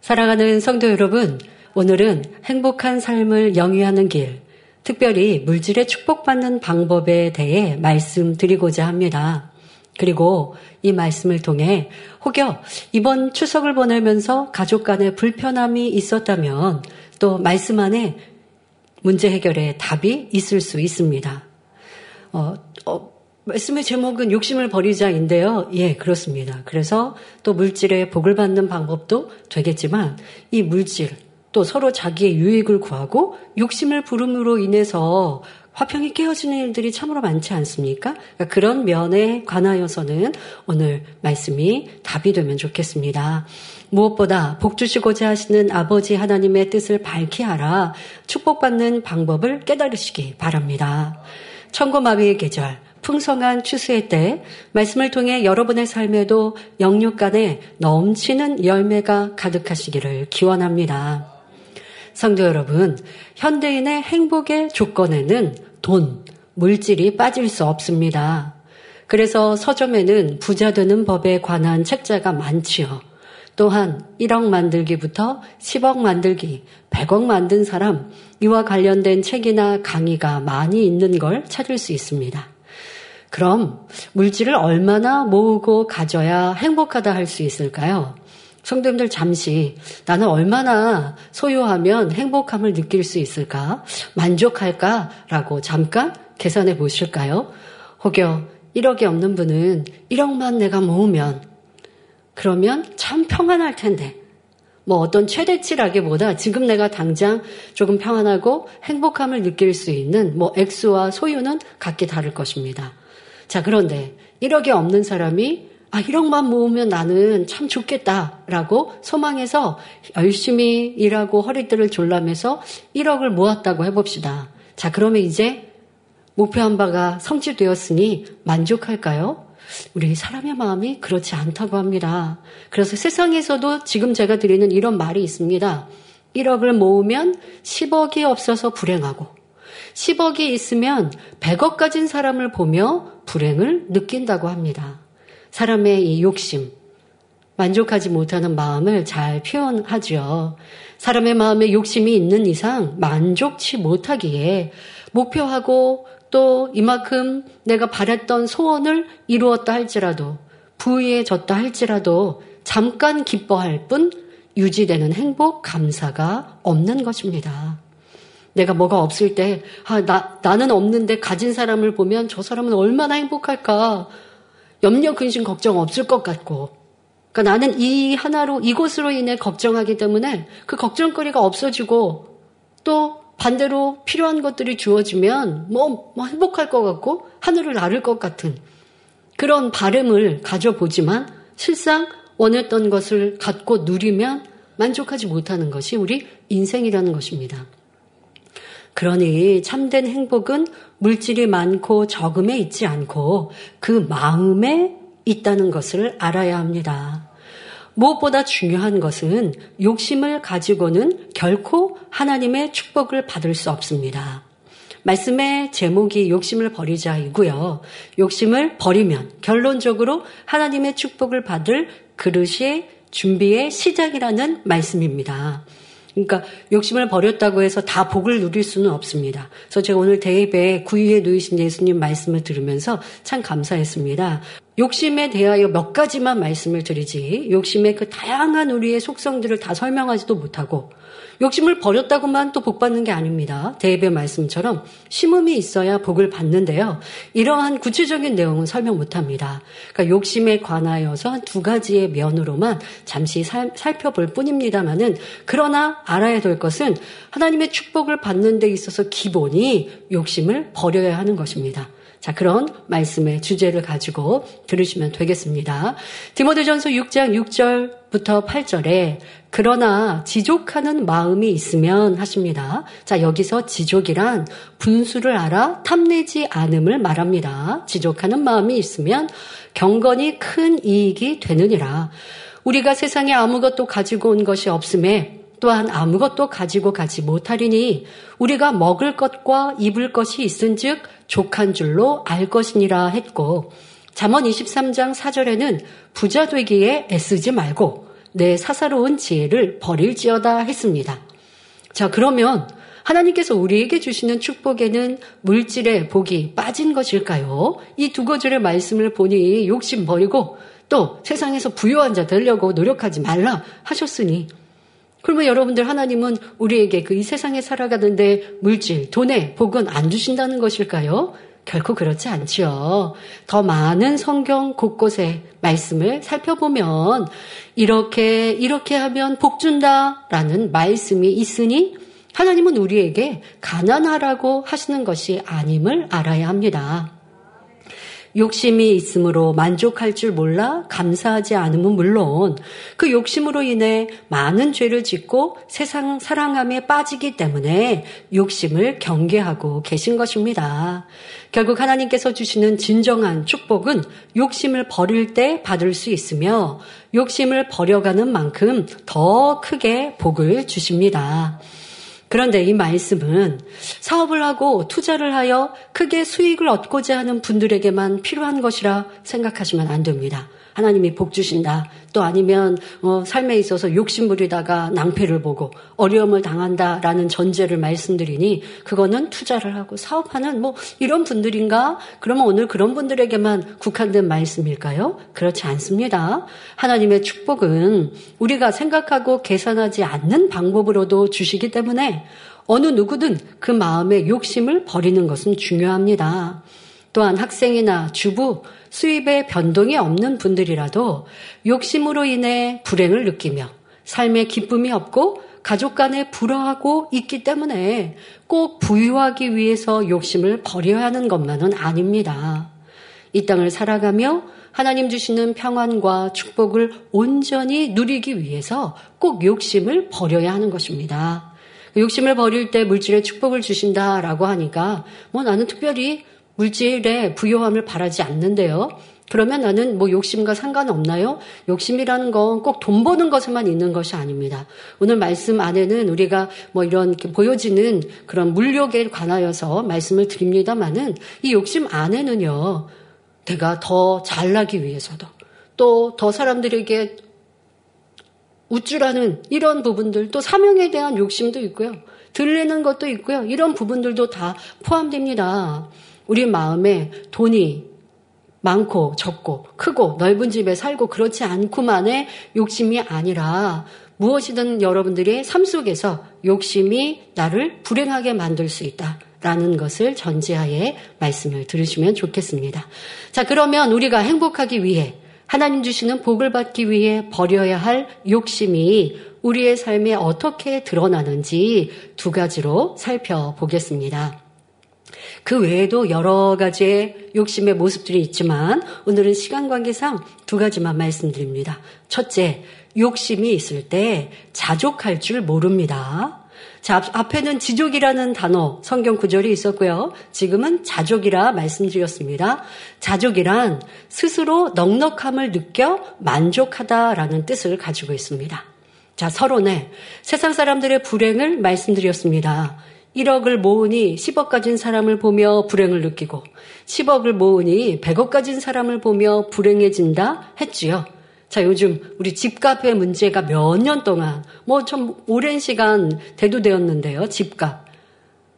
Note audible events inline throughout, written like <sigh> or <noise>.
사랑하는 성도 여러분, 오늘은 행복한 삶을 영위하는 길, 특별히 물질의 축복받는 방법에 대해 말씀드리고자 합니다. 그리고 이 말씀을 통해 혹여 이번 추석을 보내면서 가족 간에 불편함이 있었다면 또 말씀 안에 문제 해결에 답이 있을 수 있습니다. 어, 어, 말씀의 제목은 욕심을 버리자인데요. 예, 그렇습니다. 그래서 또 물질의 복을 받는 방법도 되겠지만 이 물질 또 서로 자기의 유익을 구하고 욕심을 부름으로 인해서 화평이 깨어지는 일들이 참으로 많지 않습니까? 그러니까 그런 면에 관하여서는 오늘 말씀이 답이 되면 좋겠습니다. 무엇보다 복 주시고자 하시는 아버지 하나님의 뜻을 밝히 알아 축복받는 방법을 깨달으시기 바랍니다. 천고마비의 계절, 풍성한 추수의 때 말씀을 통해 여러분의 삶에도 영육간에 넘치는 열매가 가득하시기를 기원합니다. 성도 여러분, 현대인의 행복의 조건에는 돈, 물질이 빠질 수 없습니다. 그래서 서점에는 부자 되는 법에 관한 책자가 많지요. 또한 1억 만들기부터 10억 만들기, 100억 만든 사람, 이와 관련된 책이나 강의가 많이 있는 걸 찾을 수 있습니다. 그럼 물질을 얼마나 모으고 가져야 행복하다 할 수 있을까요? 성도님들 잠시 나는 얼마나 소유하면 행복함을 느낄 수 있을까? 만족할까라고 잠깐 계산해 보실까요? 혹여 1억이 없는 분은 1억만 내가 모으면 그러면 참 평안할 텐데 뭐 어떤 최대치라기보다 지금 내가 당장 조금 평안하고 행복함을 느낄 수 있는 뭐 액수와 소유는 각기 다를 것입니다. 자, 그런데 1억이 없는 사람이 아, 1억만 모으면 나는 참 좋겠다라고 소망해서 열심히 일하고 허리띠를 졸라매서 1억을 모았다고 해봅시다. 자, 그러면 이제 목표한 바가 성취되었으니 만족할까요? 우리 사람의 마음이 그렇지 않다고 합니다. 그래서 세상에서도 지금 제가 드리는 이런 말이 있습니다. 1억을 모으면 10억이 없어서 불행하고 10억이 있으면 100억 가진 사람을 보며 불행을 느낀다고 합니다. 사람의 이 욕심, 만족하지 못하는 마음을 잘 표현하죠. 사람의 마음에 욕심이 있는 이상 만족치 못하기에 목표하고 또 이만큼 내가 바랬던 소원을 이루었다 할지라도 부유해졌다 할지라도 잠깐 기뻐할 뿐 유지되는 행복, 감사가 없는 것입니다. 내가 뭐가 없을 때, 아, 나, 나는 없는데 가진 사람을 보면 저 사람은 얼마나 행복할까. 염려, 근심, 걱정 없을 것 같고. 그러니까 나는 이 하나로, 이곳으로 인해 걱정하기 때문에 그 걱정거리가 없어지고 또 반대로 필요한 것들이 주어지면 뭐, 뭐 행복할 것 같고 하늘을 나를 것 같은 그런 바램을 가져보지만 실상 원했던 것을 갖고 누리면 만족하지 못하는 것이 우리 인생이라는 것입니다. 그러니 참된 행복은 물질이 많고 적음에 있지 않고 그 마음에 있다는 것을 알아야 합니다. 무엇보다 중요한 것은 욕심을 가지고는 결코 하나님의 축복을 받을 수 없습니다. 말씀의 제목이 욕심을 버리자이고요. 욕심을 버리면 결론적으로 하나님의 축복을 받을 그릇의 준비의 시작이라는 말씀입니다. 그러니까 욕심을 버렸다고 해서 다 복을 누릴 수는 없습니다. 그래서 제가 오늘 대입에 구유에 누이신 예수님 말씀을 들으면서 참 감사했습니다. 욕심에 대하여 몇 가지만 말씀을 드리지 욕심의 그 다양한 우리의 속성들을 다 설명하지도 못하고 욕심을 버렸다고만 또 복 받는 게 아닙니다. 대입의 말씀처럼 심음이 있어야 복을 받는데요. 이러한 구체적인 내용은 설명 못합니다. 그러니까 욕심에 관하여서 한 두 가지의 면으로만 잠시 살, 살펴볼 뿐입니다만은 그러나 알아야 될 것은 하나님의 축복을 받는 데 있어서 기본이 욕심을 버려야 하는 것입니다. 자, 그런 말씀의 주제를 가지고 들으시면 되겠습니다. 디모데전서 6장 6절부터 8절에 그러나 지족하는 마음이 있으면 하십니다. 자, 여기서 지족이란 분수를 알아 탐내지 않음을 말합니다. 지족하는 마음이 있으면 경건이 큰 이익이 되느니라. 우리가 세상에 아무것도 가지고 온 것이 없음에 또한 아무것도 가지고 가지 못하리니 우리가 먹을 것과 입을 것이 있은즉 족한 줄로 알 것이니라 했고 잠언 23장 4절에는 부자 되기에 애쓰지 말고 내 사사로운 지혜를 버릴지어다 했습니다. 자, 그러면 하나님께서 우리에게 주시는 축복에는 물질의 복이 빠진 것일까요? 이두 구절의 말씀을 보니 욕심 버리고 또 세상에서 부유한 자 되려고 노력하지 말라 하셨으니 그러면 여러분들 하나님은 우리에게 그 이 세상에 살아가는데 물질, 돈의 복은 안 주신다는 것일까요? 결코 그렇지 않지요. 더 많은 성경 곳곳에 말씀을 살펴보면 이렇게 이렇게 하면 복 준다라는 말씀이 있으니 하나님은 우리에게 가난하라고 하시는 것이 아님을 알아야 합니다. 욕심이 있으므로 만족할 줄 몰라 감사하지 않으면 물론 그 욕심으로 인해 많은 죄를 짓고 세상 사랑함에 빠지기 때문에 욕심을 경계하고 계신 것입니다. 결국 하나님께서 주시는 진정한 축복은 욕심을 버릴 때 받을 수 있으며 욕심을 버려가는 만큼 더 크게 복을 주십니다. 그런데 이 말씀은 사업을 하고 투자를 하여 크게 수익을 얻고자 하는 분들에게만 필요한 것이라 생각하시면 안 됩니다. 하나님이 복 주신다. 또 아니면 어, 삶에 있어서 욕심 부리다가 낭패를 보고 어려움을 당한다라는 전제를 말씀드리니 그거는 투자를 하고 사업하는 뭐 이런 분들인가? 그러면 오늘 그런 분들에게만 국한된 말씀일까요? 그렇지 않습니다. 하나님의 축복은 우리가 생각하고 계산하지 않는 방법으로도 주시기 때문에 어느 누구든 그 마음의 욕심을 버리는 것은 중요합니다. 또한 학생이나 주부, 수입에 변동이 없는 분들이라도 욕심으로 인해 불행을 느끼며 삶에 기쁨이 없고 가족 간에 불화하고 있기 때문에 꼭 부유하기 위해서 욕심을 버려야 하는 것만은 아닙니다. 이 땅을 살아가며 하나님 주시는 평안과 축복을 온전히 누리기 위해서 꼭 욕심을 버려야 하는 것입니다. 욕심을 버릴 때 물질의 축복을 주신다라고 하니까 뭐 나는 특별히 물질의 부요함을 바라지 않는데요. 그러면 나는 뭐 욕심과 상관없나요? 욕심이라는 건 꼭 돈 버는 것에만 있는 것이 아닙니다. 오늘 말씀 안에는 우리가 뭐 이런 보여지는 그런 물욕에 관하여서 말씀을 드립니다만은 이 욕심 안에는요, 내가 더 잘나기 위해서도 또 더 사람들에게 우쭐하는 이런 부분들 또 사명에 대한 욕심도 있고요. 들리는 것도 있고요. 이런 부분들도 다 포함됩니다. 우리 마음에 돈이 많고 적고 크고 넓은 집에 살고 그렇지 않고만의 욕심이 아니라 무엇이든 여러분들의 삶 속에서 욕심이 나를 불행하게 만들 수 있다. 라는 것을 전제하에 말씀을 들으시면 좋겠습니다. 자, 그러면 우리가 행복하기 위해 하나님 주시는 복을 받기 위해 버려야 할 욕심이 우리의 삶에 어떻게 드러나는지 두 가지로 살펴보겠습니다. 그 외에도 여러 가지의 욕심의 모습들이 있지만 오늘은 시간 관계상 두 가지만 말씀드립니다. 첫째, 욕심이 있을 때 자족할 줄 모릅니다. 자, 앞에는 지족이라는 단어, 성경 구절이 있었고요. 지금은 자족이라 말씀드렸습니다. 자족이란 스스로 넉넉함을 느껴 만족하다라는 뜻을 가지고 있습니다. 자, 서론에 세상 사람들의 불행을 말씀드렸습니다. 1억을 모으니 10억 가진 사람을 보며 불행을 느끼고 10억을 모으니 100억 가진 사람을 보며 불행해진다 했지요. 자, 요즘 우리 집값의 문제가 몇 년 동안 뭐 좀 오랜 시간 대두되었는데요. 집값.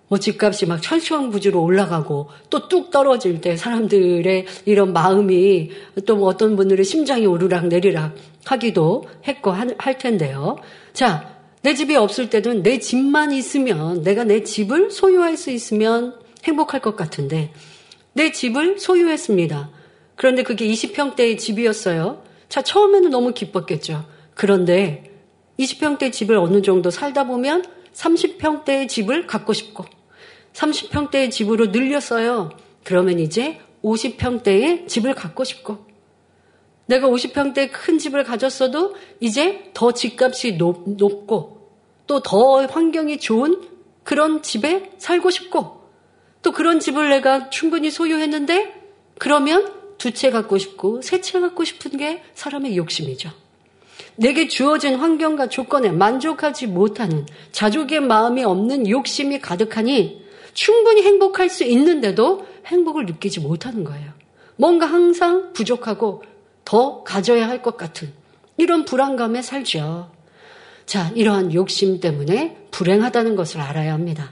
뭐 집값이 막 철천부지로 올라가고 또 뚝 떨어질 때 사람들의 이런 마음이 또뭐 어떤 분들의 심장이 오르락 내리락 하기도 했고 할 텐데요. 자, 내 집이 없을 때는 내 집만 있으면 내가 내 집을 소유할 수 있으면 행복할 것 같은데 내 집을 소유했습니다. 그런데 그게 20평대의 집이었어요. 자, 처음에는 너무 기뻤겠죠. 그런데 20평대 집을 어느 정도 살다 보면 30평대의 집을 갖고 싶고 30평대의 집으로 늘렸어요. 그러면 이제 50평대의 집을 갖고 싶고 내가 50평대 큰 집을 가졌어도 이제 더 집값이 높, 높고 또 더 환경이 좋은 그런 집에 살고 싶고 또 그런 집을 내가 충분히 소유했는데 그러면 두 채 갖고 싶고 세 채 갖고 싶은 게 사람의 욕심이죠. 내게 주어진 환경과 조건에 만족하지 못하는 자족의 마음이 없는 욕심이 가득하니 충분히 행복할 수 있는데도 행복을 느끼지 못하는 거예요. 뭔가 항상 부족하고 더 가져야 할 것 같은 이런 불안감에 살죠. 자, 이러한 욕심 때문에 불행하다는 것을 알아야 합니다.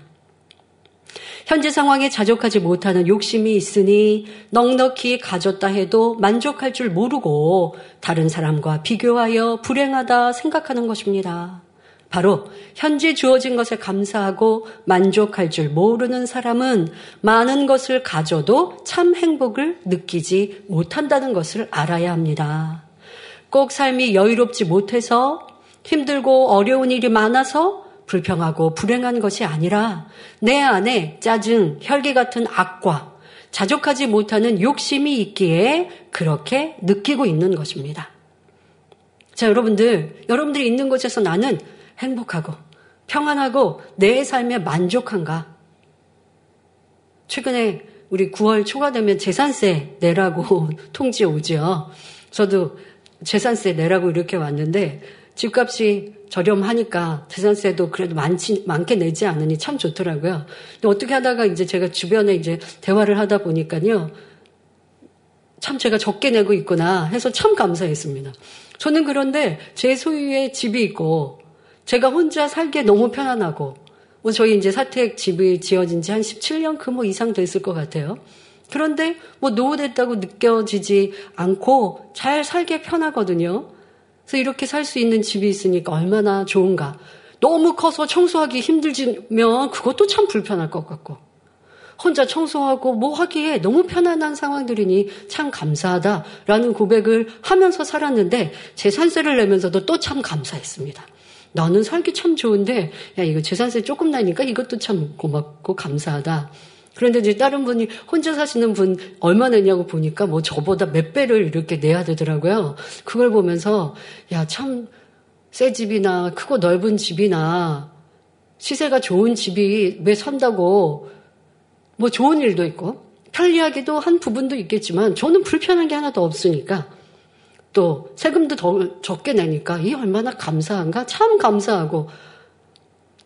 현재 상황에 자족하지 못하는 욕심이 있으니 넉넉히 가졌다 해도 만족할 줄 모르고 다른 사람과 비교하여 불행하다 생각하는 것입니다. 바로 현재 주어진 것에 감사하고 만족할 줄 모르는 사람은 많은 것을 가져도 참 행복을 느끼지 못한다는 것을 알아야 합니다. 꼭 삶이 여유롭지 못해서 힘들고 어려운 일이 많아서 불평하고 불행한 것이 아니라 내 안에 짜증, 혈기 같은 악과 자족하지 못하는 욕심이 있기에 그렇게 느끼고 있는 것입니다. 자, 여러분들, 여러분들이 있는 곳에서 나는 행복하고 평안하고 내 삶에 만족한가? 최근에 우리 9월 초가 되면 재산세 내라고 <laughs> 통지 오죠. 저도 재산세 내라고 이렇게 왔는데 집값이 저렴하니까 재산세도 그래도 많지, 많게 내지 않으니 참 좋더라고요. 근데 어떻게 하다가 이제 제가 주변에 이제 대화를 하다 보니까요. 참 제가 적게 내고 있구나 해서 참 감사했습니다. 저는 그런데 제 소유의 집이 있고 제가 혼자 살기에 너무 편안하고 뭐 저희 이제 사택 집이 지어진 지 한 17년 그 뭐 이상 됐을 것 같아요. 그런데 뭐 노후됐다고 느껴지지 않고 잘 살기 편하거든요. 그래서 이렇게 살 수 있는 집이 있으니까 얼마나 좋은가. 너무 커서 청소하기 힘들지면 그것도 참 불편할 것 같고. 혼자 청소하고 뭐 하기에 너무 편안한 상황들이니 참 감사하다라는 고백을 하면서 살았는데 재산세를 내면서도 또 참 감사했습니다. 너는 살기 참 좋은데 야 이거 재산세 조금 나니까 이것도 참 고맙고 감사하다. 그런데 이제 다른 분이 혼자 사시는 분 얼마 내냐고 보니까 뭐 저보다 몇 배를 이렇게 내야 되더라고요. 그걸 보면서 야 참 새 집이나 크고 넓은 집이나 시세가 좋은 집이 왜 산다고 뭐 좋은 일도 있고 편리하기도 한 부분도 있겠지만 저는 불편한 게 하나도 없으니까 또 세금도 더 적게 내니까 이 얼마나 감사한가 참 감사하고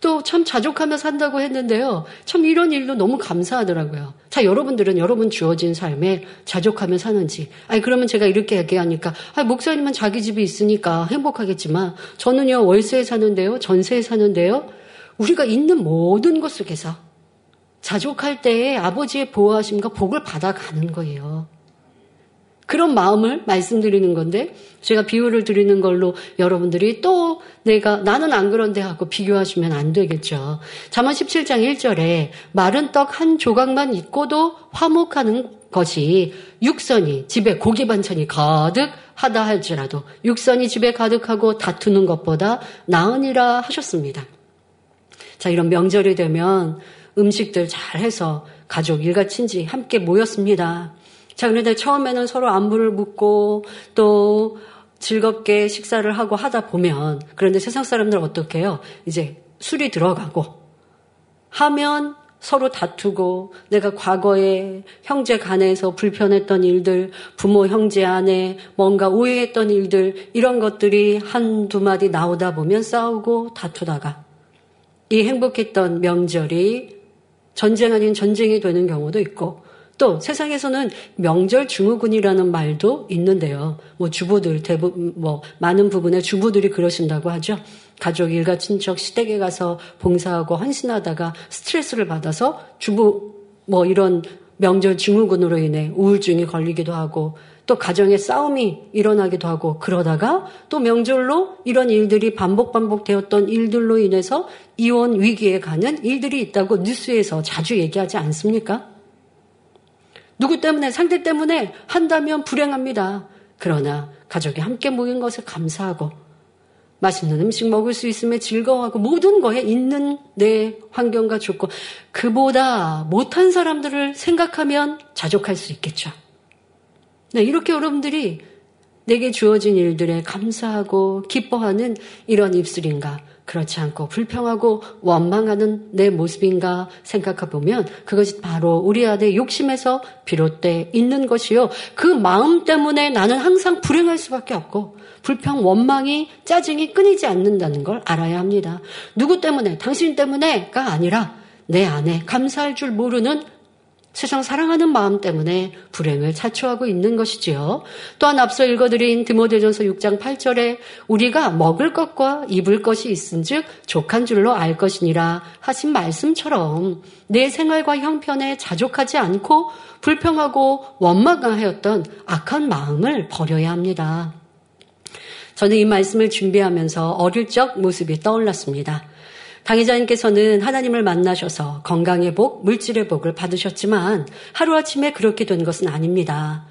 또 참 자족하며 산다고 했는데요. 참 이런 일도 너무 감사하더라고요. 자, 여러분들은 여러분 주어진 삶에 자족하며 사는지. 아니, 그러면 제가 이렇게 얘기하니까, 아, 목사님은 자기 집이 있으니까 행복하겠지만, 저는요, 월세에 사는데요, 전세에 사는데요, 우리가 있는 모든 것 속에서 자족할 때에 아버지의 보호하심과 복을 받아가는 거예요. 그런 마음을 말씀드리는 건데 제가 비유를 드리는 걸로 여러분들이 또 내가 나는 안 그런데 하고 비교하시면 안 되겠죠. 잠언 17장 1절에 마른 떡 한 조각만 있고도 화목하는 것이 육선이 집에 고기 반찬이 가득하다 할지라도 육선이 집에 가득하고 다투는 것보다 나으니라 하셨습니다. 자, 이런 명절이 되면 음식들 잘 해서 가족 일가 친지 함께 모였습니다. 자, 그런데 처음에는 서로 안부를 묻고 또 즐겁게 식사를 하고 하다 보면 그런데 세상 사람들은 어떻게 해요? 이제 술이 들어가고 하면 서로 다투고 내가 과거에 형제 간에서 불편했던 일들, 부모 형제 안에 뭔가 오해했던 일들 이런 것들이 한두 마디 나오다 보면 싸우고 다투다가 이 행복했던 명절이 전쟁 아닌 전쟁이 되는 경우도 있고 또 세상에서는 명절 증후군이라는 말도 있는데요. 뭐 주부들 대부분 뭐 많은 부분의 주부들이 그러신다고 하죠. 가족 일가 친척 시댁에 가서 봉사하고 헌신하다가 스트레스를 받아서 주부 뭐 이런 명절 증후군으로 인해 우울증이 걸리기도 하고 또 가정에 싸움이 일어나기도 하고 그러다가 또 명절로 이런 일들이 반복 반복되었던 일들로 인해서 이혼 위기에 가는 일들이 있다고 뉴스에서 자주 얘기하지 않습니까? 누구 때문에, 상대 때문에 한다면 불행합니다. 그러나 가족이 함께 모인 것에 감사하고 맛있는 음식 먹을 수 있음에 즐거워하고 모든 거에 있는 내 환경과 조건 그보다 못한 사람들을 생각하면 자족할 수 있겠죠. 네, 이렇게 여러분들이 내게 주어진 일들에 감사하고 기뻐하는 이런 입술인가 그렇지 않고 불평하고 원망하는 내 모습인가 생각해 보면 그것이 바로 우리 안에 욕심에서 비롯돼 있는 것이요. 그 마음 때문에 나는 항상 불행할 수밖에 없고 불평, 원망이, 짜증이 끊이지 않는다는 걸 알아야 합니다. 누구 때문에, 당신 때문에가 아니라 내 안에 감사할 줄 모르는 세상 사랑하는 마음 때문에 불행을 자초하고 있는 것이지요. 또한 앞서 읽어드린 디모데전서 6장 8절에 우리가 먹을 것과 입을 것이 있은즉 족한 줄로 알 것이니라 하신 말씀처럼 내 생활과 형편에 자족하지 않고 불평하고 원망하였던 악한 마음을 버려야 합니다. 저는 이 말씀을 준비하면서 어릴 적 모습이 떠올랐습니다. 당의자님께서는 하나님을 만나셔서 건강의 복, 물질의 복을 받으셨지만 하루아침에 그렇게 된 것은 아닙니다.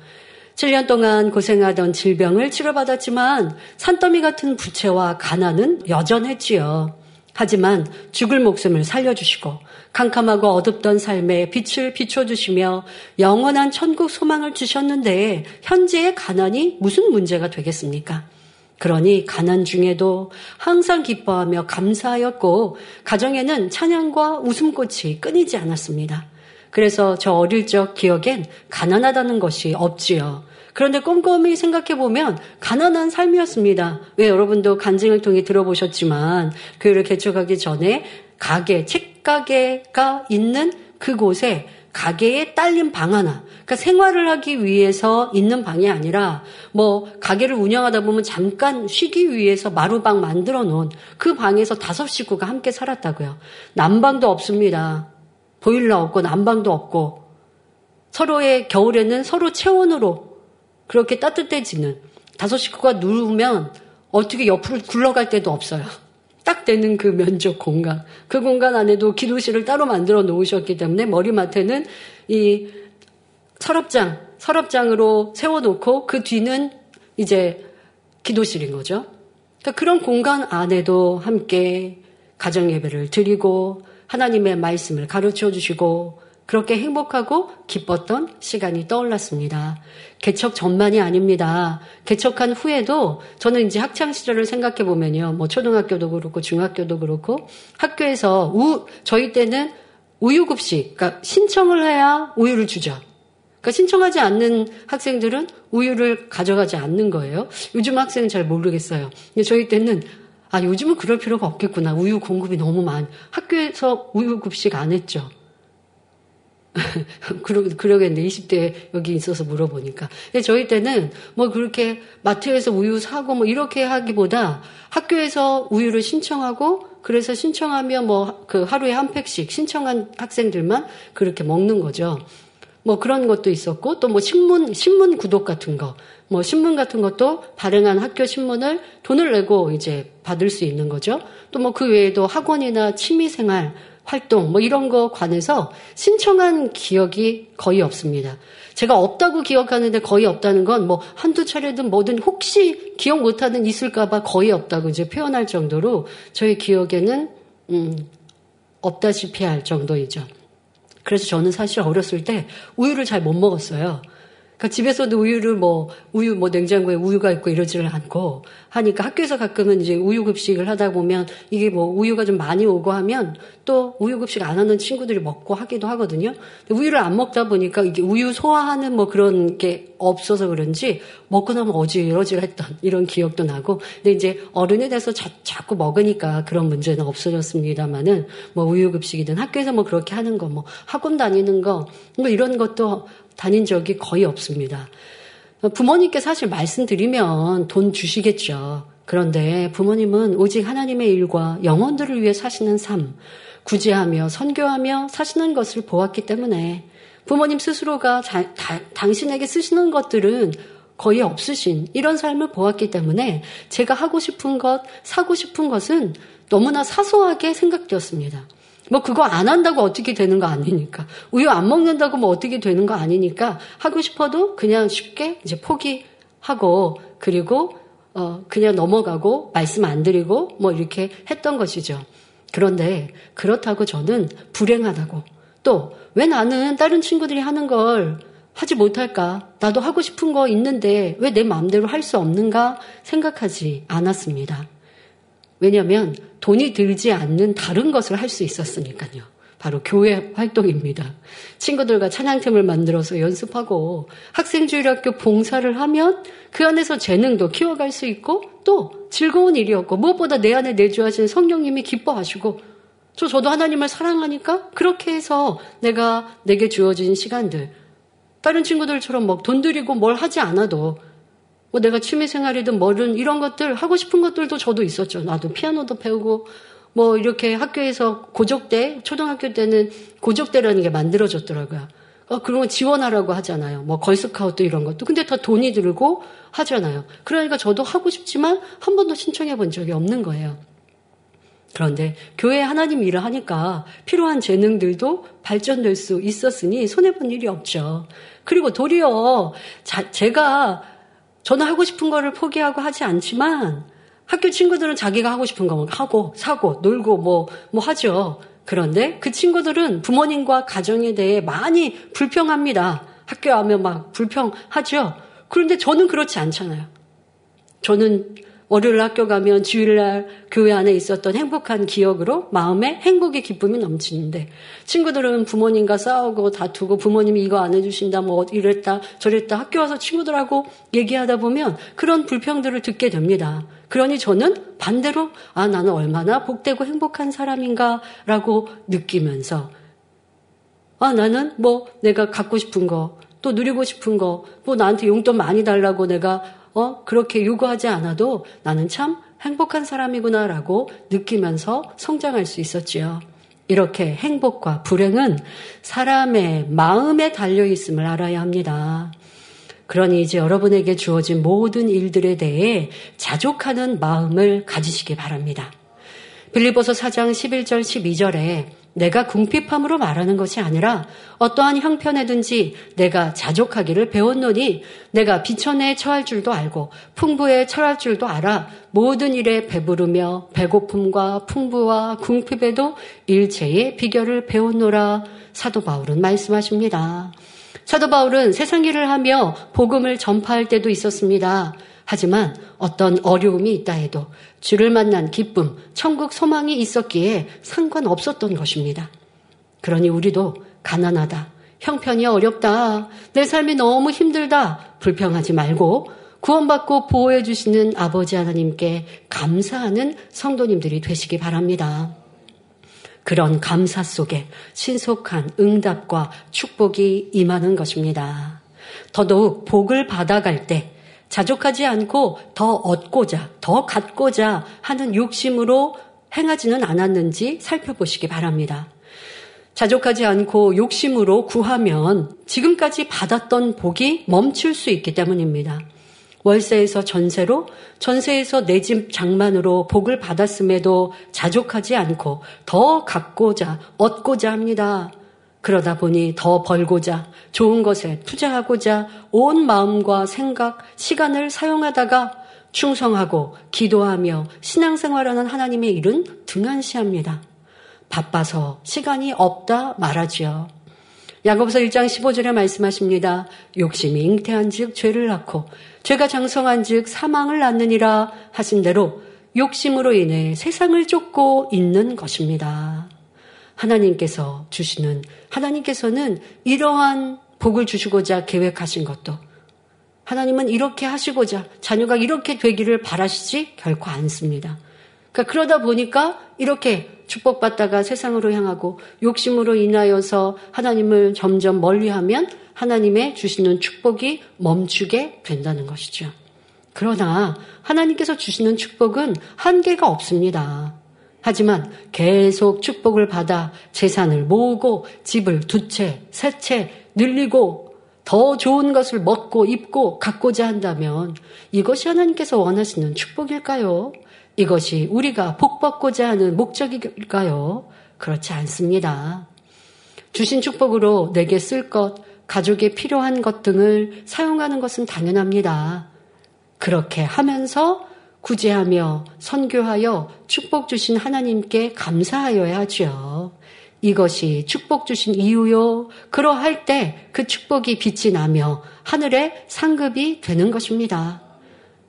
7년 동안 고생하던 질병을 치료받았지만 산더미 같은 부채와 가난은 여전했지요. 하지만 죽을 목숨을 살려주시고 캄캄하고 어둡던 삶에 빛을 비춰주시며 영원한 천국 소망을 주셨는데 현재의 가난이 무슨 문제가 되겠습니까? 그러니 가난 중에도 항상 기뻐하며 감사하였고 가정에는 찬양과 웃음꽃이 끊이지 않았습니다. 그래서 저 어릴 적 기억엔 가난하다는 것이 없지요. 그런데 꼼꼼히 생각해 보면 가난한 삶이었습니다. 왜 여러분도 간증을 통해 들어보셨지만 교회를 개척하기 전에 가게, 책가게가 있는 그곳에 가게에 딸린 방 하나. 그러니까 생활을 하기 위해서 있는 방이 아니라 뭐 가게를 운영하다 보면 잠깐 쉬기 위해서 마루방 만들어 놓은 그 방에서 다섯 식구가 함께 살았다고요. 난방도 없습니다. 보일러 없고 난방도 없고 서로의 겨울에는 서로 체온으로 그렇게 따뜻해지는 다섯 식구가 누우면 어떻게 옆으로 굴러갈 데도 없어요. 딱 되는 그 면적 공간. 그 공간 안에도 기도실을 따로 만들어 놓으셨기 때문에 머리맡에는 이 서랍장, 서랍장으로 세워놓고 그 뒤는 이제 기도실인 거죠. 그러니까 그런 공간 안에도 함께 가정 예배를 드리고 하나님의 말씀을 가르쳐 주시고 그렇게 행복하고 기뻤던 시간이 떠올랐습니다. 개척 전만이 아닙니다. 개척한 후에도 저는 이제 학창 시절을 생각해 보면요. 뭐 초등학교도 그렇고 중학교도 그렇고 학교에서 우 저희 때는 우유급식 그러니까 신청을 해야 우유를 주죠. 그러니까 신청하지 않는 학생들은 우유를 가져가지 않는 거예요. 요즘 학생은 잘 모르겠어요. 근데 저희 때는 아 요즘은 그럴 필요가 없겠구나. 우유 공급이 너무 많. 학교에서 우유 급식 안 했죠. <laughs> 그러, 그러겠네. 20대 여기 있어서 물어보니까. 근데 저희 때는 뭐 그렇게 마트에서 우유 사고 뭐 이렇게 하기보다 학교에서 우유를 신청하고 그래서 신청하면 뭐 그 하루에 한 팩씩 신청한 학생들만 그렇게 먹는 거죠. 뭐 그런 것도 있었고 또 뭐 신문 신문 구독 같은 거, 뭐 신문 같은 것도 발행한 학교 신문을 돈을 내고 이제 받을 수 있는 거죠. 또 뭐 그 외에도 학원이나 취미 생활 활동 뭐 이런 거 관해서 신청한 기억이 거의 없습니다. 제가 없다고 기억하는데 거의 없다는 건 뭐 한두 차례든 뭐든 혹시 기억 못하는 있을까봐 거의 없다고 이제 표현할 정도로 저의 기억에는 음, 없다시피 할 정도이죠. 그래서 저는 사실 어렸을 때 우유를 잘 못 먹었어요. 그러니까 집에서도 우유를 뭐 우유 뭐 냉장고에 우유가 있고 이러지를 않고 하니까 학교에서 가끔은 이제 우유 급식을 하다 보면 이게 뭐 우유가 좀 많이 오고 하면 또 우유 급식 안 하는 친구들이 먹고 하기도 하거든요. 우유를 안 먹다 보니까 이게 우유 소화하는 뭐 그런 게 없어서 그런지 먹고 나면 어지러지했던 <laughs> 이런 기억도 나고 근데 이제 어른이 돼서 자, 자꾸 먹으니까 그런 문제는 없어졌습니다만은 뭐 우유 급식이든 학교에서 뭐 그렇게 하는 거 뭐 학원 다니는 거 뭐 이런 것도 다닌 적이 거의 없습니다. 부모님께 사실 말씀드리면 돈 주시겠죠. 그런데 부모님은 오직 하나님의 일과 영혼들을 위해 사시는 삶, 구제하며 선교하며 사시는 것을 보았기 때문에 부모님 스스로가 자, 다, 당신에게 쓰시는 것들은 거의 없으신 이런 삶을 보았기 때문에 제가 하고 싶은 것, 사고 싶은 것은 너무나 사소하게 생각되었습니다. 뭐 그거 안 한다고 어떻게 되는 거 아니니까. 우유 안 먹는다고 뭐 어떻게 되는 거 아니니까 하고 싶어도 그냥 쉽게 이제 포기하고 그리고 어 그냥 넘어가고 말씀 안 드리고 뭐 이렇게 했던 것이죠. 그런데 그렇다고 저는 불행하다고 또 왜 나는 다른 친구들이 하는 걸 하지 못할까? 나도 하고 싶은 거 있는데 왜 내 마음대로 할 수 없는가 생각하지 않았습니다. 왜냐하면 돈이 들지 않는 다른 것을 할 수 있었으니까요. 바로 교회 활동입니다. 친구들과 찬양팀을 만들어서 연습하고 학생주일학교 봉사를 하면 그 안에서 재능도 키워갈 수 있고 또 즐거운 일이었고 무엇보다 내 안에 내주하신 성령님이 기뻐하시고 저 저도 하나님을 사랑하니까 그렇게 해서 내가 내게 주어진 시간들 다른 친구들처럼 뭐돈 들이고 뭘 하지 않아도 뭐 내가 취미 생활이든 뭐든 이런 것들 하고 싶은 것들도 저도 있었죠. 나도 피아노도 배우고 뭐 이렇게 학교에서 고족대 초등학교 때는 고족대라는 게 만들어졌더라고요. 어, 그런 거 지원하라고 하잖아요. 뭐 걸스카우트 이런 것도. 근데 다 돈이 들고 하잖아요. 그러니까 저도 하고 싶지만 한 번도 신청해 본 적이 없는 거예요. 그런데 교회 하나님 일을 하니까 필요한 재능들도 발전될 수 있었으니 손해본 일이 없죠. 그리고 도리어 자, 제가 저는 하고 싶은 거를 포기하고 하지 않지만 학교 친구들은 자기가 하고 싶은 거 하고 사고 놀고 뭐뭐 뭐 하죠. 그런데 그 친구들은 부모님과 가정에 대해 많이 불평합니다. 학교 하면 막 불평하죠. 그런데 저는 그렇지 않잖아요. 저는 월요일 학교 가면 주일날 교회 안에 있었던 행복한 기억으로 마음에 행복의 기쁨이 넘치는데 친구들은 부모님과 싸우고 다투고 부모님이 이거 안 해주신다 뭐 이랬다 저랬다 학교 와서 친구들하고 얘기하다 보면 그런 불평들을 듣게 됩니다. 그러니 저는 반대로 아 나는 얼마나 복되고 행복한 사람인가라고 느끼면서 아 나는 뭐 내가 갖고 싶은 거 또 누리고 싶은 거 뭐 나한테 용돈 많이 달라고 내가 어, 그렇게 요구하지 않아도 나는 참 행복한 사람이구나라고 느끼면서 성장할 수 있었지요. 이렇게 행복과 불행은 사람의 마음에 달려 있음을 알아야 합니다. 그러니 이제 여러분에게 주어진 모든 일들에 대해 자족하는 마음을 가지시기 바랍니다. 빌리보서 4장 11절 12절에 내가 궁핍함으로 말하는 것이 아니라 어떠한 형편에든지 내가 자족하기를 배웠노니 내가 비천에 처할 줄도 알고 풍부에 처할 줄도 알아 모든 일에 배부르며 배고픔과 풍부와 궁핍에도 일체의 비결을 배웠노라 사도 바울은 말씀하십니다. 사도 바울은 세상 일을 하며 복음을 전파할 때도 있었습니다. 하지만 어떤 어려움이 있다 해도 주를 만난 기쁨, 천국 소망이 있었기에 상관없었던 것입니다. 그러니 우리도 가난하다, 형편이 어렵다, 내 삶이 너무 힘들다, 불평하지 말고 구원받고 보호해 주시는 아버지 하나님께 감사하는 성도님들이 되시기 바랍니다. 그런 감사 속에 신속한 응답과 축복이 임하는 것입니다. 더더욱 복을 받아갈 때 자족하지 않고 더 얻고자, 더 갖고자 하는 욕심으로 행하지는 않았는지 살펴보시기 바랍니다. 자족하지 않고 욕심으로 구하면 지금까지 받았던 복이 멈출 수 있기 때문입니다. 월세에서 전세로, 전세에서 내 집 장만으로 복을 받았음에도 자족하지 않고 더 갖고자, 얻고자 합니다. 그러다 보니 더 벌고자, 좋은 것에 투자하고자 온 마음과 생각, 시간을 사용하다가 충성하고 기도하며 신앙생활하는 하나님의 일은 등한시합니다. 바빠서 시간이 없다 말하지요. 야고보서 1장 15절에 말씀하십니다. 욕심이 잉태한 즉 죄를 낳고 죄가 장성한 즉 사망을 낳느니라 하신 대로 욕심으로 인해 세상을 쫓고 있는 것입니다. 하나님께서 주시는 하나님께서는 이러한 복을 주시고자 계획하신 것도 하나님은 이렇게 하시고자 자녀가 이렇게 되기를 바라시지 결코 않습니다. 그러니까 그러다 보니까 이렇게 축복받다가 세상으로 향하고 욕심으로 인하여서 하나님을 점점 멀리하면 하나님의 주시는 축복이 멈추게 된다는 것이죠. 그러나 하나님께서 주시는 축복은 한계가 없습니다. 하지만 계속 축복을 받아 재산을 모으고 집을 두 채, 세 채 늘리고 더 좋은 것을 먹고 입고 갖고자 한다면 이것이 하나님께서 원하시는 축복일까요? 이것이 우리가 복 받고자 하는 목적일까요? 그렇지 않습니다. 주신 축복으로 내게 쓸 것, 가족에 필요한 것 등을 사용하는 것은 당연합니다. 그렇게 하면서 구제하며 선교하여 축복 주신 하나님께 감사하여야 하죠. 이것이 축복 주신 이유요. 그러할 때 그 축복이 빛이 나며 하늘의 상급이 되는 것입니다.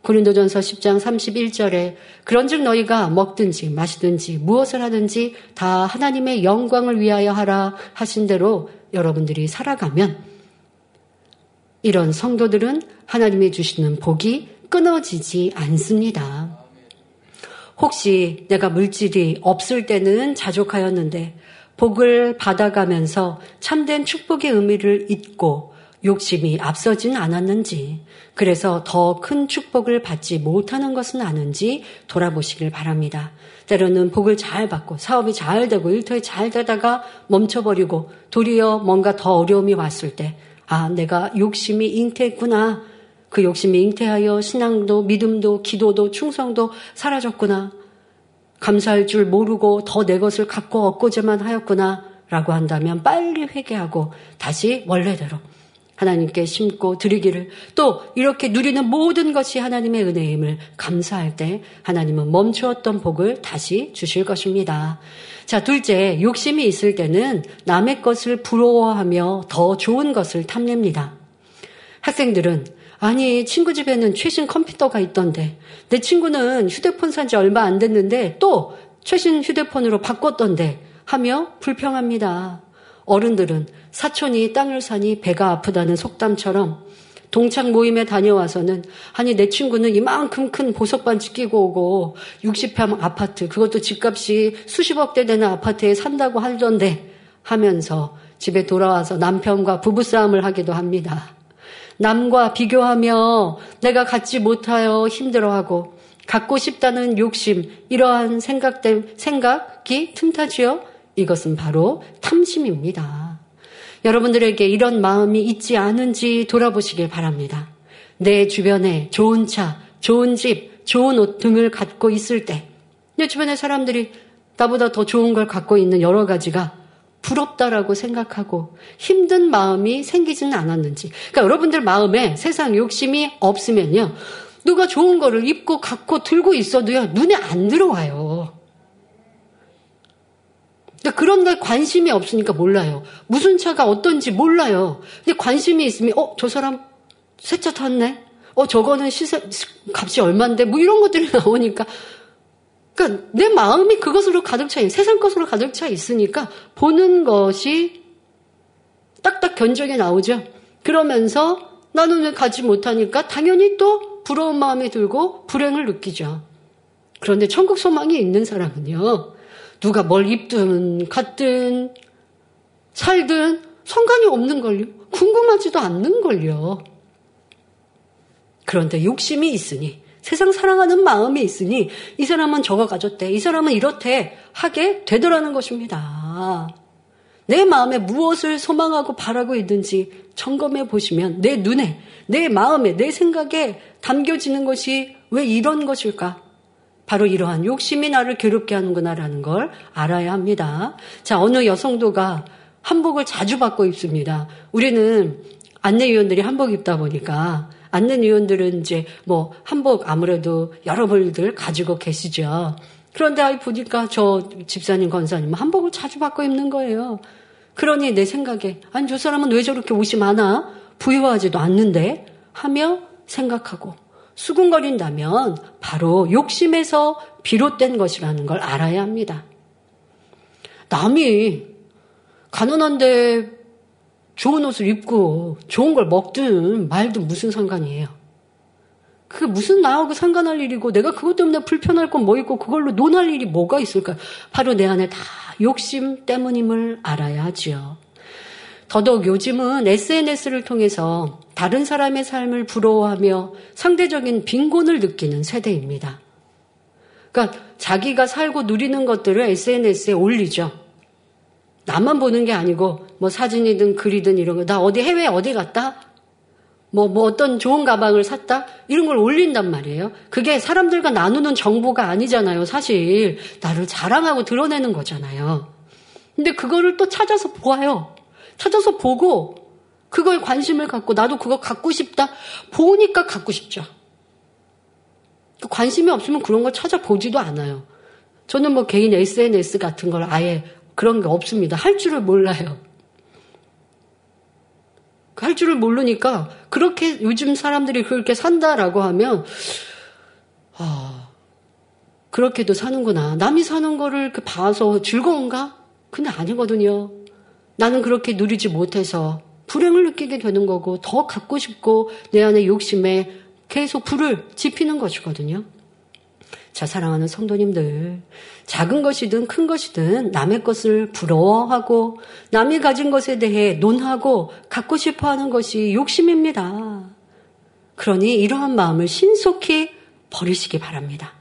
고린도전서 10장 31절에 그런즉 너희가 먹든지 마시든지 무엇을 하든지 다 하나님의 영광을 위하여 하라 하신 대로 여러분들이 살아가면 이런 성도들은 하나님이 주시는 복이 끊어지지 않습니다. 혹시 내가 물질이 없을 때는 자족하였는데 복을 받아가면서 참된 축복의 의미를 잊고 욕심이 앞서진 않았는지, 그래서 더 큰 축복을 받지 못하는 것은 아는지 돌아보시길 바랍니다. 때로는 복을 잘 받고 사업이 잘 되고 일터에 잘 되다가 멈춰버리고 도리어 뭔가 더 어려움이 왔을 때, 아, 내가 욕심이 잉태했구나. 그 욕심이 잉태하여 신앙도 믿음도 기도도 충성도 사라졌구나. 감사할 줄 모르고 더 내 것을 갖고 얻고자만 하였구나. 라고 한다면 빨리 회개하고 다시 원래대로 하나님께 심고 드리기를 또 이렇게 누리는 모든 것이 하나님의 은혜임을 감사할 때 하나님은 멈추었던 복을 다시 주실 것입니다. 자, 둘째, 욕심이 있을 때는 남의 것을 부러워하며 더 좋은 것을 탐냅니다. 학생들은 아니, 친구 집에는 최신 컴퓨터가 있던데, 내 친구는 휴대폰 산 지 얼마 안 됐는데 또 최신 휴대폰으로 바꿨던데 하며 불평합니다. 어른들은 사촌이 땅을 사니 배가 아프다는 속담처럼 동창 모임에 다녀와서는 아니 내 친구는 이만큼 큰 보석 반지 끼고 오고 60평 아파트 그것도 집값이 수십억 대 되는 아파트에 산다고 하던데 하면서 집에 돌아와서 남편과 부부싸움을 하기도 합니다. 남과 비교하며 내가 갖지 못하여 힘들어하고 갖고 싶다는 욕심 이러한 생각 때 생각이 틈타지요. 이것은 바로 탐심입니다. 여러분들에게 이런 마음이 있지 않은지 돌아보시길 바랍니다. 내 주변에 좋은 차, 좋은 집, 좋은 옷 등을 갖고 있을 때, 내 주변의 사람들이 나보다 더 좋은 걸 갖고 있는 여러 가지가 부럽다라고 생각하고 힘든 마음이 생기지는 않았는지. 그러니까 여러분들 마음에 세상 욕심이 없으면요. 누가 좋은 거를 입고 갖고 들고 있어도요. 눈에 안 들어와요. 그런 걸 관심이 없으니까 몰라요. 무슨 차가 어떤지 몰라요. 근데 관심이 있으면, 어, 저 사람 새 차 탔네? 어, 저거는 시세, 값이 얼만데? 뭐 이런 것들이 <laughs> 나오니까. 그러니까 내 마음이 그것으로 가득 차, 세상 것으로 가득 차 있으니까 보는 것이 딱딱 견적이 나오죠. 그러면서 나는 왜 가지 못하니까 당연히 또 부러운 마음이 들고 불행을 느끼죠. 그런데 천국 소망이 있는 사람은요, 누가 뭘 입든 갔든 살든 상관이 없는걸요. 궁금하지도 않는걸요. 그런데 욕심이 있으니 세상 사랑하는 마음이 있으니 이 사람은 저거 가졌대. 이 사람은 이렇대 하게 되더라는 것입니다. 내 마음에 무엇을 소망하고 바라고 있는지 점검해 보시면 내 눈에, 내 마음에, 내 생각에 담겨지는 것이 왜 이런 것일까? 바로 이러한 욕심이 나를 괴롭게 하는구나라는 걸 알아야 합니다. 자, 어느 여성도가 한복을 자주 받고 입습니다. 우리는 안내위원들이 한복 입다 보니까 안내위원들은 이제 뭐 한복 아무래도 여러 벌들 가지고 계시죠. 그런데 보니까 저 집사님 권사님 한복을 자주 받고 입는 거예요. 그러니 내 생각에 아니 저 사람은 왜 저렇게 옷이 많아? 부유하지도 않는데 하며 생각하고 수군거린다면 바로 욕심에서 비롯된 것이라는 걸 알아야 합니다. 남이 가난한데 좋은 옷을 입고 좋은 걸 먹든 말든 무슨 상관이에요. 그게 무슨 나하고 상관할 일이고 내가 그것 때문에 불편할 건 뭐 있고 그걸로 논할 일이 뭐가 있을까? 바로 내 안에 다 욕심 때문임을 알아야 하지요. 더더욱 요즘은 SNS를 통해서 다른 사람의 삶을 부러워하며 상대적인 빈곤을 느끼는 세대입니다. 그러니까 자기가 살고 누리는 것들을 SNS에 올리죠. 나만 보는 게 아니고 뭐 사진이든 글이든 이런 거 나 어디 해외 어디 갔다? 뭐, 뭐 어떤 좋은 가방을 샀다? 이런 걸 올린단 말이에요. 그게 사람들과 나누는 정보가 아니잖아요. 사실 나를 자랑하고 드러내는 거잖아요. 근데 그거를 또 찾아서 보아요. 찾아서 보고 그거에 관심을 갖고 나도 그거 갖고 싶다. 보니까 갖고 싶죠. 그 관심이 없으면 그런 걸 찾아보지도 않아요. 저는 뭐 개인 SNS 같은 걸 아예 그런 게 없습니다. 할 줄을 몰라요. 할 줄을 모르니까 그렇게 요즘 사람들이 그렇게 산다라고 하면 아 그렇게도 사는구나. 남이 사는 거를 봐서 즐거운가? 근데 아니거든요. 나는 그렇게 누리지 못해서 불행을 느끼게 되는 거고 더 갖고 싶고 내 안에 욕심에 계속 불을 지피는 것이거든요. 자, 사랑하는 성도님들. 작은 것이든 큰 것이든 남의 것을 부러워하고 남이 가진 것에 대해 논하고 갖고 싶어 하는 것이 욕심입니다. 그러니 이러한 마음을 신속히 버리시기 바랍니다.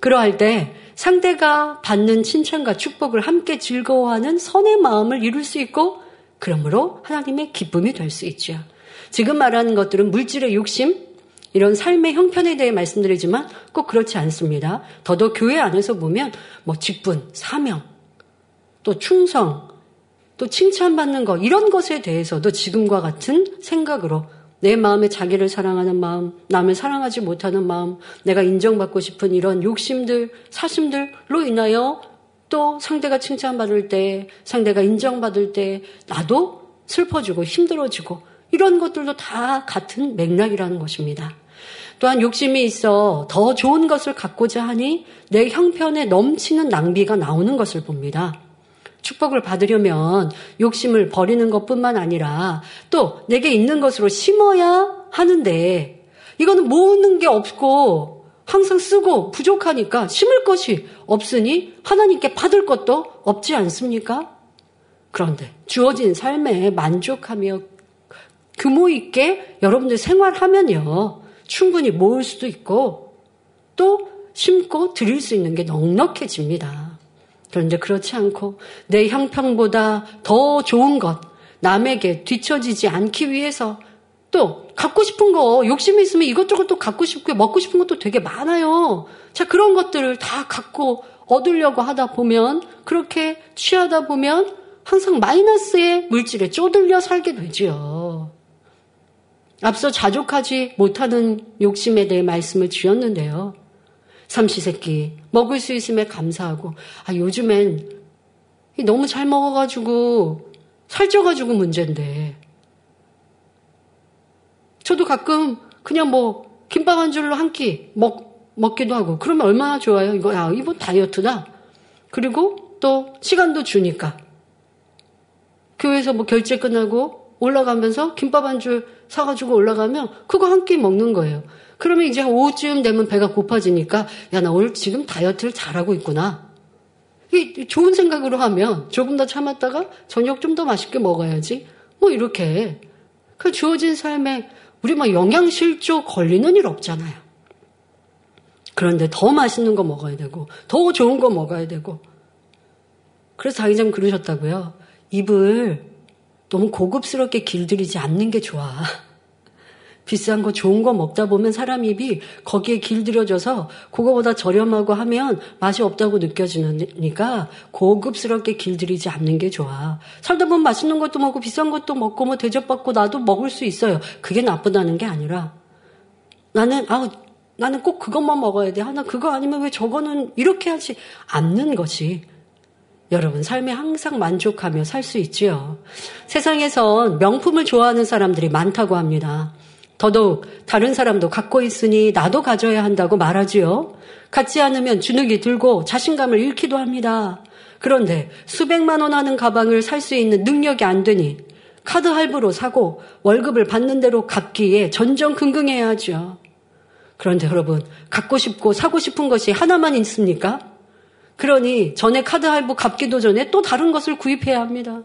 그러할 때 상대가 받는 칭찬과 축복을 함께 즐거워하는 선의 마음을 이룰 수 있고 그러므로 하나님의 기쁨이 될 수 있죠. 지금 말하는 것들은 물질의 욕심, 이런 삶의 형편에 대해 말씀드리지만 꼭 그렇지 않습니다. 더더 교회 안에서 보면 뭐 직분, 사명, 또 충성, 또 칭찬받는 것 이런 것에 대해서도 지금과 같은 생각으로 내 마음에 자기를 사랑하는 마음, 남을 사랑하지 못하는 마음, 내가 인정받고 싶은 이런 욕심들, 사심들로 인하여 또 상대가 칭찬받을 때, 상대가 인정받을 때 나도 슬퍼지고 힘들어지고 이런 것들도 다 같은 맥락이라는 것입니다. 또한 욕심이 있어 더 좋은 것을 갖고자 하니 내 형편에 넘치는 낭비가 나오는 것을 봅니다. 축복을 받으려면 욕심을 버리는 것 뿐만 아니라 또 내게 있는 것으로 심어야 하는데 이거는 모으는 게 없고 항상 쓰고 부족하니까 심을 것이 없으니 하나님께 받을 것도 없지 않습니까? 그런데 주어진 삶에 만족하며 규모 있게 여러분들 생활하면요. 충분히 모을 수도 있고 또 심고 드릴 수 있는 게 넉넉해집니다. 그런데 그렇지 않고 내 형평보다 더 좋은 것, 남에게 뒤처지지 않기 위해서 또 갖고 싶은 거 욕심이 있으면 이것저것 또 갖고 싶고 먹고 싶은 것도 되게 많아요. 자 그런 것들을 다 갖고 얻으려고 하다 보면 그렇게 취하다 보면 항상 마이너스의 물질에 쪼들려 살게 되지요. 앞서 자족하지 못하는 욕심에 대해 말씀을 드렸는데요. 삼시세끼 먹을 수 있음에 감사하고 아 요즘엔 너무 잘 먹어가지고 살쪄가지고 문제인데. 저도 가끔 그냥 뭐 김밥 한 줄로 한 끼 먹, 먹기도 하고 그러면 얼마나 좋아요? 이거 야 이거 다이어트다. 그리고 또 시간도 주니까. 교회에서 뭐 결제 끝나고 올라가면서 김밥 한 줄 사가지고 올라가면 그거 한 끼 먹는 거예요. 그러면 이제 오후쯤 되면 배가 고파지니까 야 나 오늘 지금 다이어트를 잘하고 있구나. 이 좋은 생각으로 하면 조금 더 참았다가 저녁 좀 더 맛있게 먹어야지. 뭐 이렇게 그 주어진 삶에 우리 막 영양실조 걸리는 일 없잖아요. 그런데 더 맛있는 거 먹어야 되고 더 좋은 거 먹어야 되고 그래서 자기장 그러셨다고요. 입을 너무 고급스럽게 길들이지 않는 게 좋아. 비싼 거 좋은 거 먹다 보면 사람 입이 거기에 길들여져서 그거보다 저렴하고 하면 맛이 없다고 느껴지니까 고급스럽게 길들이지 않는 게 좋아. 살다 보면 맛있는 것도 먹고 비싼 것도 먹고 뭐 대접받고 나도 먹을 수 있어요. 그게 나쁘다는 게 아니라 나는 아 나는 꼭 그것만 먹어야 돼. 하나 그거 아니면 왜 저거는 이렇게 하지 않는 것이 여러분 삶에 항상 만족하며 살 수 있지요. 세상에선 명품을 좋아하는 사람들이 많다고 합니다. 더더욱 다른 사람도 갖고 있으니 나도 가져야 한다고 말하지요. 갖지 않으면 주눅이 들고 자신감을 잃기도 합니다. 그런데 수백만 원 하는 가방을 살 수 있는 능력이 안 되니 카드 할부로 사고 월급을 받는 대로 갚기에 전전긍긍해야 하죠. 그런데 여러분, 갖고 싶고 사고 싶은 것이 하나만 있습니까? 그러니 전에 카드 할부 갚기도 전에 또 다른 것을 구입해야 합니다.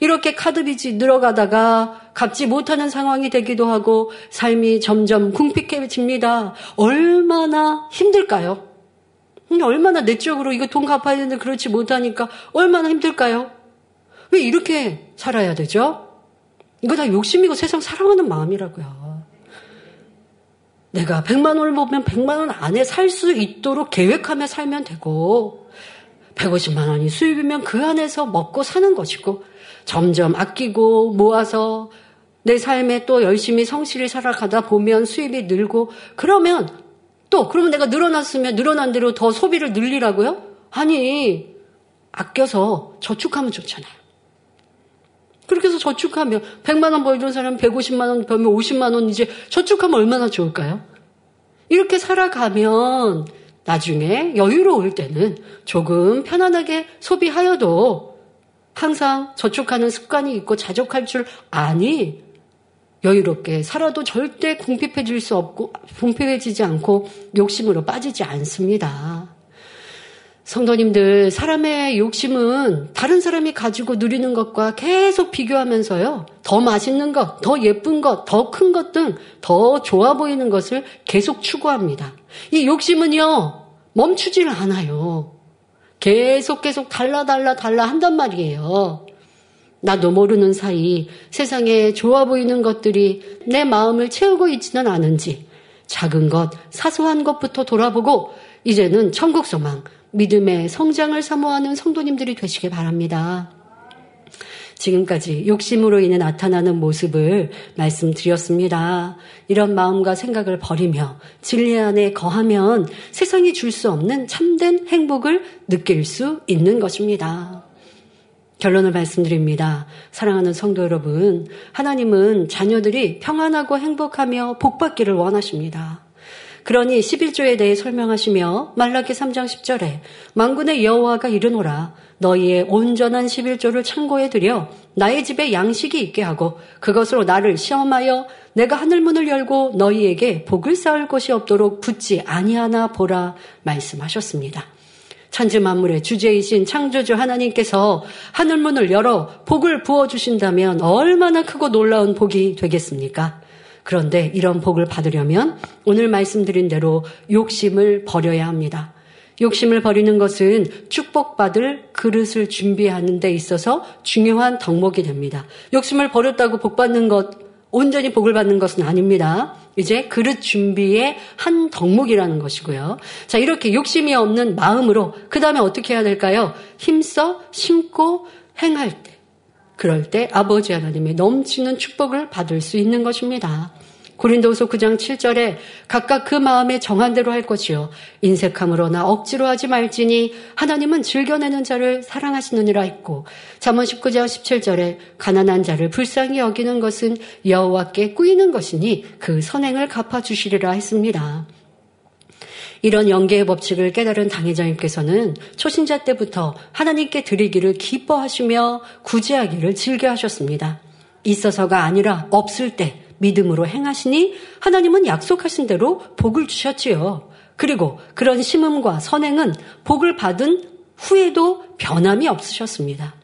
이렇게 카드 빚이 늘어가다가 갚지 못하는 상황이 되기도 하고 삶이 점점 궁핍해집니다. 얼마나 힘들까요? 얼마나 내적으로 이거 돈 갚아야 되는데 그렇지 못하니까 얼마나 힘들까요? 왜 이렇게 살아야 되죠? 이거 다 욕심이고 세상 사랑하는 마음이라고요. 내가 100만 원을 보면 100만 원 안에 살 수 있도록 계획하며 살면 되고 150만 원이 수입이면 그 안에서 먹고 사는 것이고 점점 아끼고 모아서 내 삶에 또 열심히 성실히 살아가다 보면 수입이 늘고 그러면 또 그러면 내가 늘어났으면 늘어난 대로 더 소비를 늘리라고요? 아니 아껴서 저축하면 좋잖아요. 그렇게 해서 저축하면 100만 원 벌던 사람 150만 원 벌면 50만 원 이제 저축하면 얼마나 좋을까요? 이렇게 살아가면 나중에 여유로울 때는 조금 편안하게 소비하여도 항상 저축하는 습관이 있고 자족할 줄 아니 여유롭게 살아도 절대 궁핍해질 수 없고 궁핍해지지 않고 욕심으로 빠지지 않습니다. 성도님들, 사람의 욕심은 다른 사람이 가지고 누리는 것과 계속 비교하면서요, 더 맛있는 것, 더 예쁜 것, 더 큰 것 등 더 좋아 보이는 것을 계속 추구합니다. 이 욕심은요, 멈추질 않아요. 계속 계속 달라, 달라, 달라 한단 말이에요. 나도 모르는 사이 세상에 좋아 보이는 것들이 내 마음을 채우고 있지는 않은지 작은 것, 사소한 것부터 돌아보고 이제는 천국 소망, 믿음의 성장을 사모하는 성도님들이 되시길 바랍니다. 지금까지 욕심으로 인해 나타나는 모습을 말씀드렸습니다. 이런 마음과 생각을 버리며 진리 안에 거하면 세상이 줄 수 없는 참된 행복을 느낄 수 있는 것입니다. 결론을 말씀드립니다. 사랑하는 성도 여러분, 하나님은 자녀들이 평안하고 행복하며 복받기를 원하십니다. 그러니 11조에 대해 설명하시며 말라기 3장 10절에 망군의 여호와가 이르노라 너희의 온전한 11조를 창고에 들여 나의 집에 양식이 있게 하고 그것으로 나를 시험하여 내가 하늘문을 열고 너희에게 복을 쌓을 것이 없도록 붙지 아니하나 보라 말씀하셨습니다. 천지 만물의 주제이신 창조주 하나님께서 하늘문을 열어 복을 부어 주신다면 얼마나 크고 놀라운 복이 되겠습니까? 그런데 이런 복을 받으려면 오늘 말씀드린 대로 욕심을 버려야 합니다. 욕심을 버리는 것은 축복받을 그릇을 준비하는 데 있어서 중요한 덕목이 됩니다. 욕심을 버렸다고 복 받는 것, 온전히 복을 받는 것은 아닙니다. 이제 그릇 준비의 한 덕목이라는 것이고요. 자, 이렇게 욕심이 없는 마음으로 그 다음에 어떻게 해야 될까요? 힘써 심고 행할 때. 그럴 때 아버지 하나님의 넘치는 축복을 받을 수 있는 것입니다. 고린도서 9장 7절에 각각 그 마음에 정한 대로 할 것이요 인색함으로나 억지로 하지 말지니 하나님은 즐겨내는 자를 사랑하시느니라 했고 잠언 19장 17절에 가난한 자를 불쌍히 여기는 것은 여호와께 꾸이는 것이니 그 선행을 갚아 주시리라 했습니다. 이런 연계의 법칙을 깨달은 당회장님께서는 초신자 때부터 하나님께 드리기를 기뻐하시며 구제하기를 즐겨하셨습니다. 있어서가 아니라 없을 때 믿음으로 행하시니 하나님은 약속하신 대로 복을 주셨지요. 그리고 그런 심음과 선행은 복을 받은 후에도 변함이 없으셨습니다.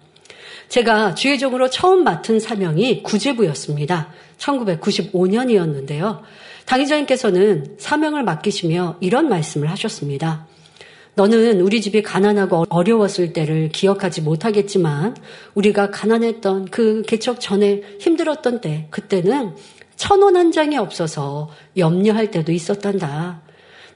제가 주의적으로 처음 맡은 사명이 구제부였습니다. 1995년이었는데요. 당의자님께서는 사명을 맡기시며 이런 말씀을 하셨습니다. 너는 우리 집이 가난하고 어려웠을 때를 기억하지 못하겠지만 우리가 가난했던 그 개척 전에 힘들었던 때 그때는 천 원 한 장이 없어서 염려할 때도 있었단다.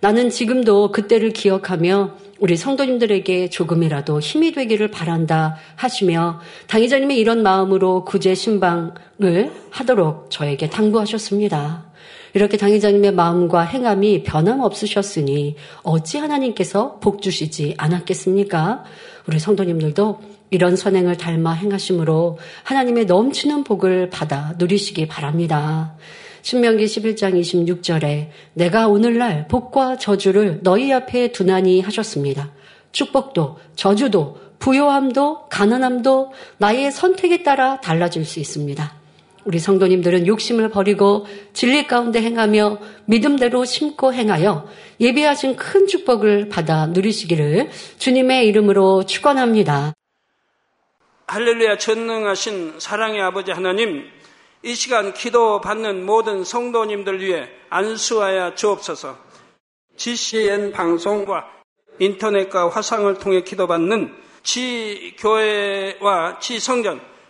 나는 지금도 그때를 기억하며 우리 성도님들에게 조금이라도 힘이 되기를 바란다 하시며 당의자님의 이런 마음으로 구제 신방을 하도록 저에게 당부하셨습니다. 이렇게 당의자님의 마음과 행함이 변함없으셨으니 어찌 하나님께서 복 주시지 않았겠습니까? 우리 성도님들도 이런 선행을 닮아 행하심으로 하나님의 넘치는 복을 받아 누리시기 바랍니다. 신명기 11장 26절에 내가 오늘날 복과 저주를 너희 앞에 두나니 하셨습니다. 축복도 저주도 부요함도 가난함도 나의 선택에 따라 달라질 수 있습니다. 우리 성도님들은 욕심을 버리고 진리 가운데 행하며 믿음대로 심고 행하여 예비하신 큰 축복을 받아 누리시기를 주님의 이름으로 축원합니다. 할렐루야 전능하신 사랑의 아버지 하나님 이 시간 기도 받는 모든 성도님들 위해 안수하여 주옵소서 GCN 방송과 인터넷과 화상을 통해 기도받는 지 교회와 지 성전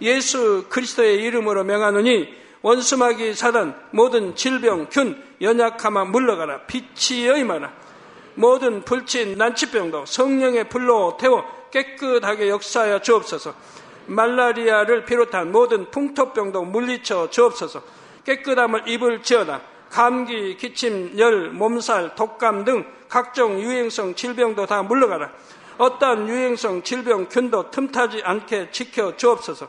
예수 그리스도의 이름으로 명하노니 원수마귀 사단 모든 질병 균 연약함아 물러가라 빛이 여임하라 모든 불친 난치병도 성령의 불로 태워 깨끗하게 역사하여 주옵소서. 말라리아를 비롯한 모든 풍토병도 물리쳐 주옵소서 깨끗함을 입을 지어다 감기, 기침, 열, 몸살, 독감 등 각종 유행성 질병도 다 물러가라. 어떠한 유행성 질병 균도 틈타지 않게 지켜 주옵소서.